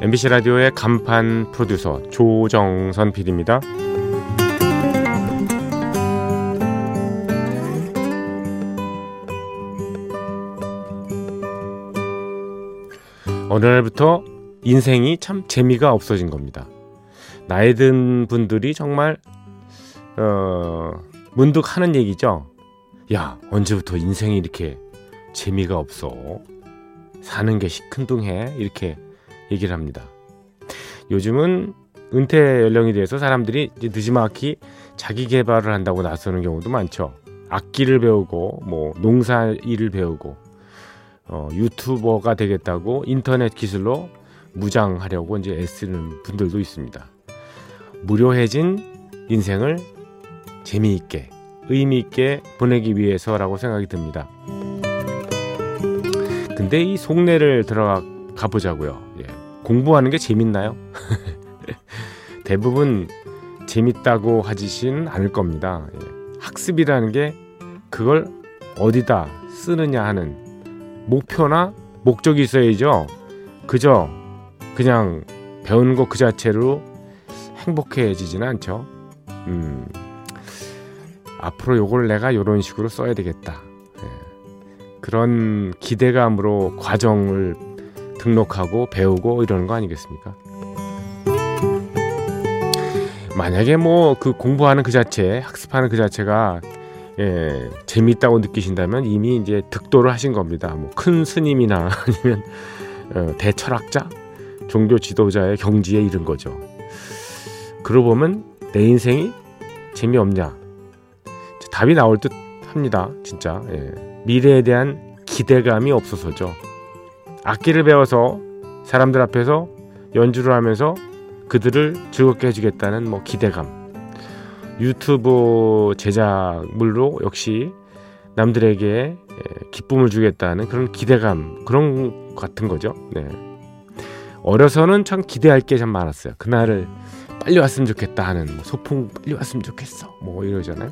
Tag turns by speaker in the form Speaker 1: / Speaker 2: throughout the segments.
Speaker 1: MBC 라디오의 간판 프로듀서 조정선 PD입니다. 어느 날부터 인생이 참 재미가 없어진 겁니다. 나이 든 분들이 정말 어, 문득 하는 얘기죠. 야 언제부터 인생이 이렇게 재미가 없어. 사는 게 시큰둥해. 이렇게 얘기를 합니다. 요즘은 은퇴 연령이 돼서 사람들이 이제 늦지막히 자기 개발을 한다고 나서는 경우도 많죠. 악기를 배우고 뭐 농사 일을 배우고 어, 유튜버가 되겠다고 인터넷 기술로 무장하려고 이제 애쓰는 분들도 있습니다. 무료해진 인생을 재미있게 의미 있게 보내기 위해서라고 생각이 듭니다. 근데 이 속내를 들어가 보자고요. 예. 공부하는 게 재밌나요? 대부분 재밌다고 하지는 않을 겁니다. 예. 학습이라는 게 그걸 어디다 쓰느냐 하는 목표나 목적이 있어야죠. 그저 그냥 배우는 것그 자체로 행복해지지는 않죠. 음, 앞으로 요걸 내가 이런 식으로 써야 되겠다. 그런 기대감으로 과정을 등록하고 배우고 이러는 거 아니겠습니까? 만약에 뭐 그 공부하는 그 자체, 학습하는 그 자체가 예, 재밌다고 느끼신다면 이미 이제 득도를 하신 겁니다. 뭐 큰 스님이나 아니면 어, 대철학자, 종교 지도자의 경지에 이른 거죠. 그러고 보면 내 인생이 재미없냐? 답이 나올 듯 합니다. 진짜. 예. 미래에 대한 기대감이 없어서죠. 악기를 배워서 사람들 앞에서 연주를 하면서 그들을 즐겁게 해주겠다는 뭐 기대감. 유튜브 제작물로 역시 남들에게 기쁨을 주겠다는 그런 기대감 그런 같은 거죠. 네. 어려서는 참 기대할 게 참 많았어요. 그날을 빨리 왔으면 좋겠다 하는 뭐 소풍 빨리 왔으면 좋겠어 뭐 이러잖아요.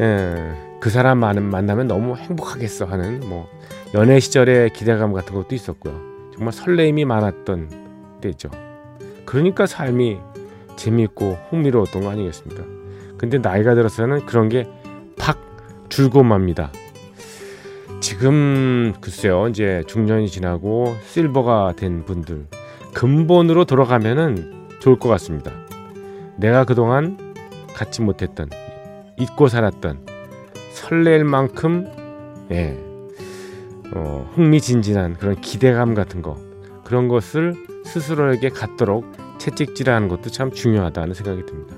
Speaker 1: 예. 그 사람 만나면 너무 행복하겠어 하는 뭐 연애 시절의 기대감 같은 것도 있었고요. 정말 설레임이 많았던 때죠. 그러니까 삶이 재미있고 흥미로웠던 거 아니겠습니까? 근데 나이가 들어서는 그런 게 팍 줄고 맙니다. 지금 글쎄요 이제 중년이 지나고 실버가 된 분들 근본으로 돌아가면은 좋을 것 같습니다. 내가 그동안 갖지 못했던 잊고 살았던 설렐 만큼 예, 어, 흥미진진한 그런 기대감 같은 거 그런 것을 스스로에게 갖도록 채찍질하는 것도 참 중요하다는 생각이 듭니다.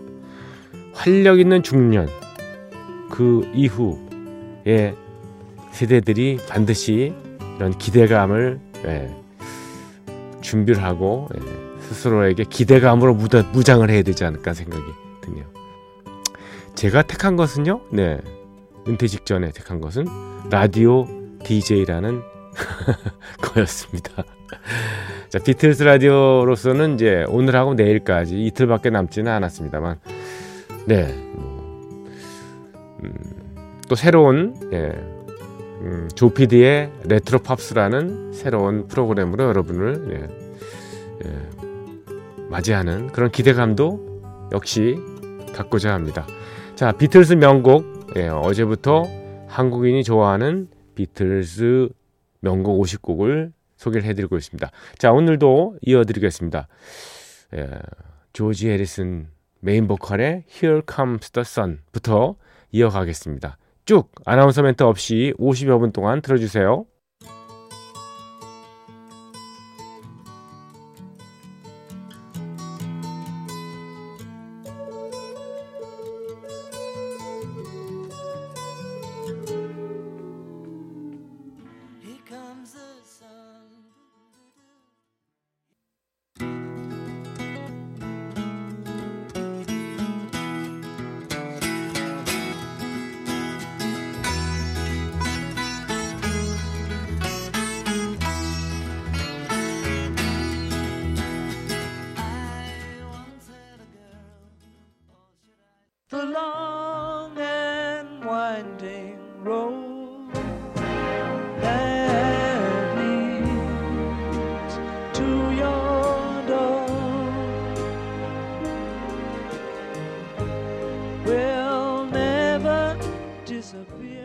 Speaker 1: 활력 있는 중년 그 이후에 세대들이 반드시 이런 기대감을 예, 준비를 하고 예, 스스로에게 기대감으로 무장을 해야 되지 않을까 생각이 드네요. 제가 택한 것은요, 네, 은퇴 직전에 택한 것은 라디오 DJ라는 거였습니다. 자, 비틀스 라디오로서는 이제 오늘하고 내일까지 이틀밖에 남지는 않았습니다만, 네, 뭐, 음, 또 새로운 예, 음, 조피디의 레트로 팝스라는 새로운 프로그램으로 여러분을 예, 예, 맞이하는 그런 기대감도 역시 갖고자 합니다. 자, 비틀스 명곡 예, 어제부터 한국인이 좋아하는 비틀즈 명곡 50곡을 소개를 해드리고 있습니다. 자, 오늘도 이어드리겠습니다. 예, 조지 해리슨 메인 보컬의 Here Comes the Sun부터 이어가겠습니다. 쭉 아나운서 멘트 없이 50여 분 동안 들어주세요.
Speaker 2: Disappear.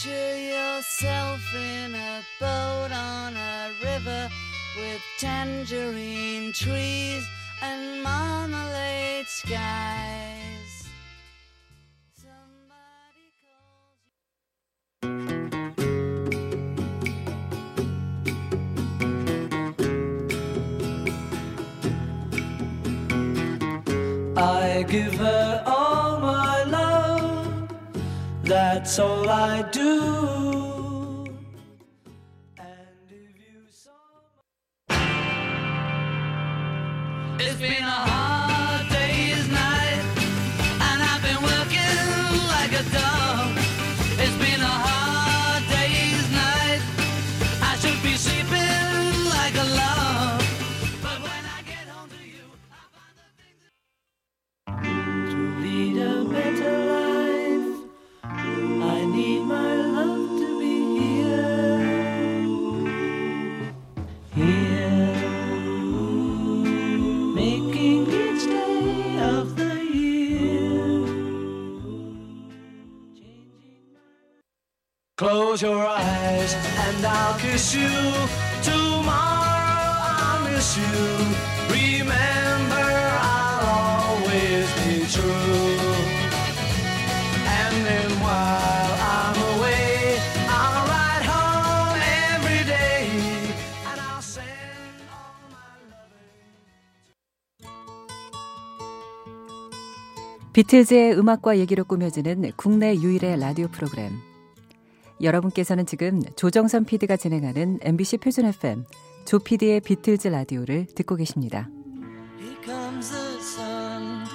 Speaker 3: Picture yourself in a boat on a river with tangerine trees and marmalade skies.
Speaker 2: I give her That's all I do. It's been a hard Close your eyes and I'll kiss you. Tomorrow I'll miss you. Remember, I'll always be true. And then while I'm away, I'll ride home every day. And I'll send all my loving.
Speaker 4: 비틀즈의 음악과 얘기로 꾸며지는 국내 유일의 라디오 프로그램. 여러분께서는 지금 조정선 PD가 진행하는 MBC 표준 FM 조 PD의 비틀즈 라디오를 듣고 계십니다.
Speaker 2: Here comes the sun.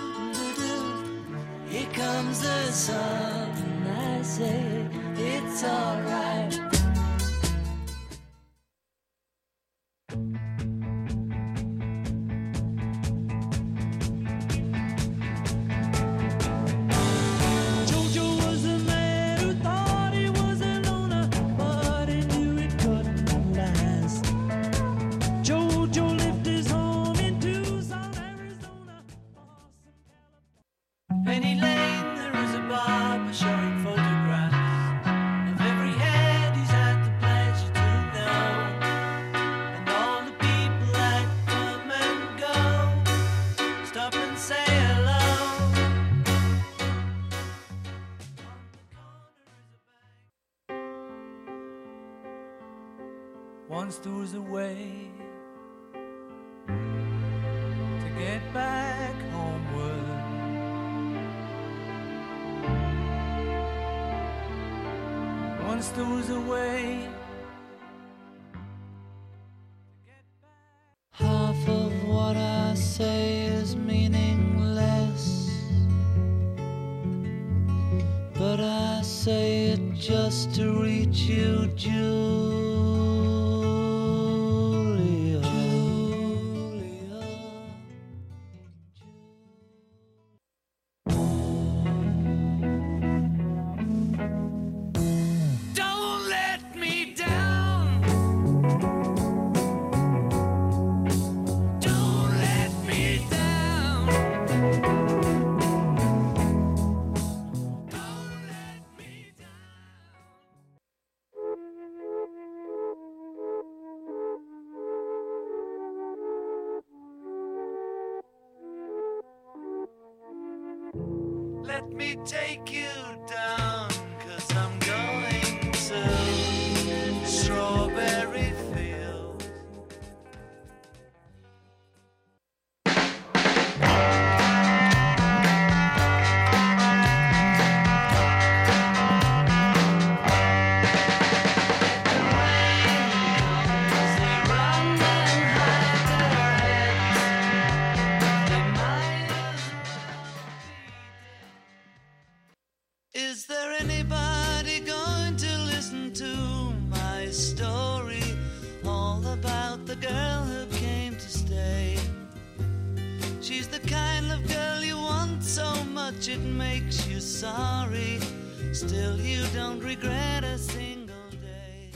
Speaker 2: sun. I say it's alright. Once there was a way to get back homeward. Once there was a way. Half of what I say is meaningless, but I say it just to reach you, Julia. anybody going to listen to my story all about the girl who came to stay?
Speaker 3: She's the kind of girl you want so much it makes you sorry. Still, you don't regret a single day.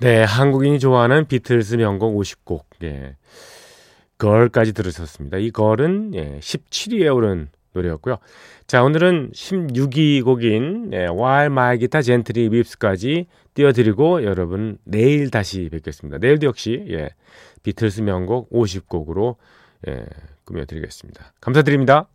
Speaker 1: 네, 한국인이 좋아하는 비틀스 명곡 50곡. 예. 걸까지 들으셨습니다. 이 걸은 예, 17위에 오른 노래였고요. 자, 오늘은 16위 곡인 예, While My Guitar Gently Weeps까지 띄워드리고 여러분 내일 다시 뵙겠습니다. 내일도 역시 예, 비틀스 명곡 50곡으로 예, 꾸며드리겠습니다. 감사드립니다.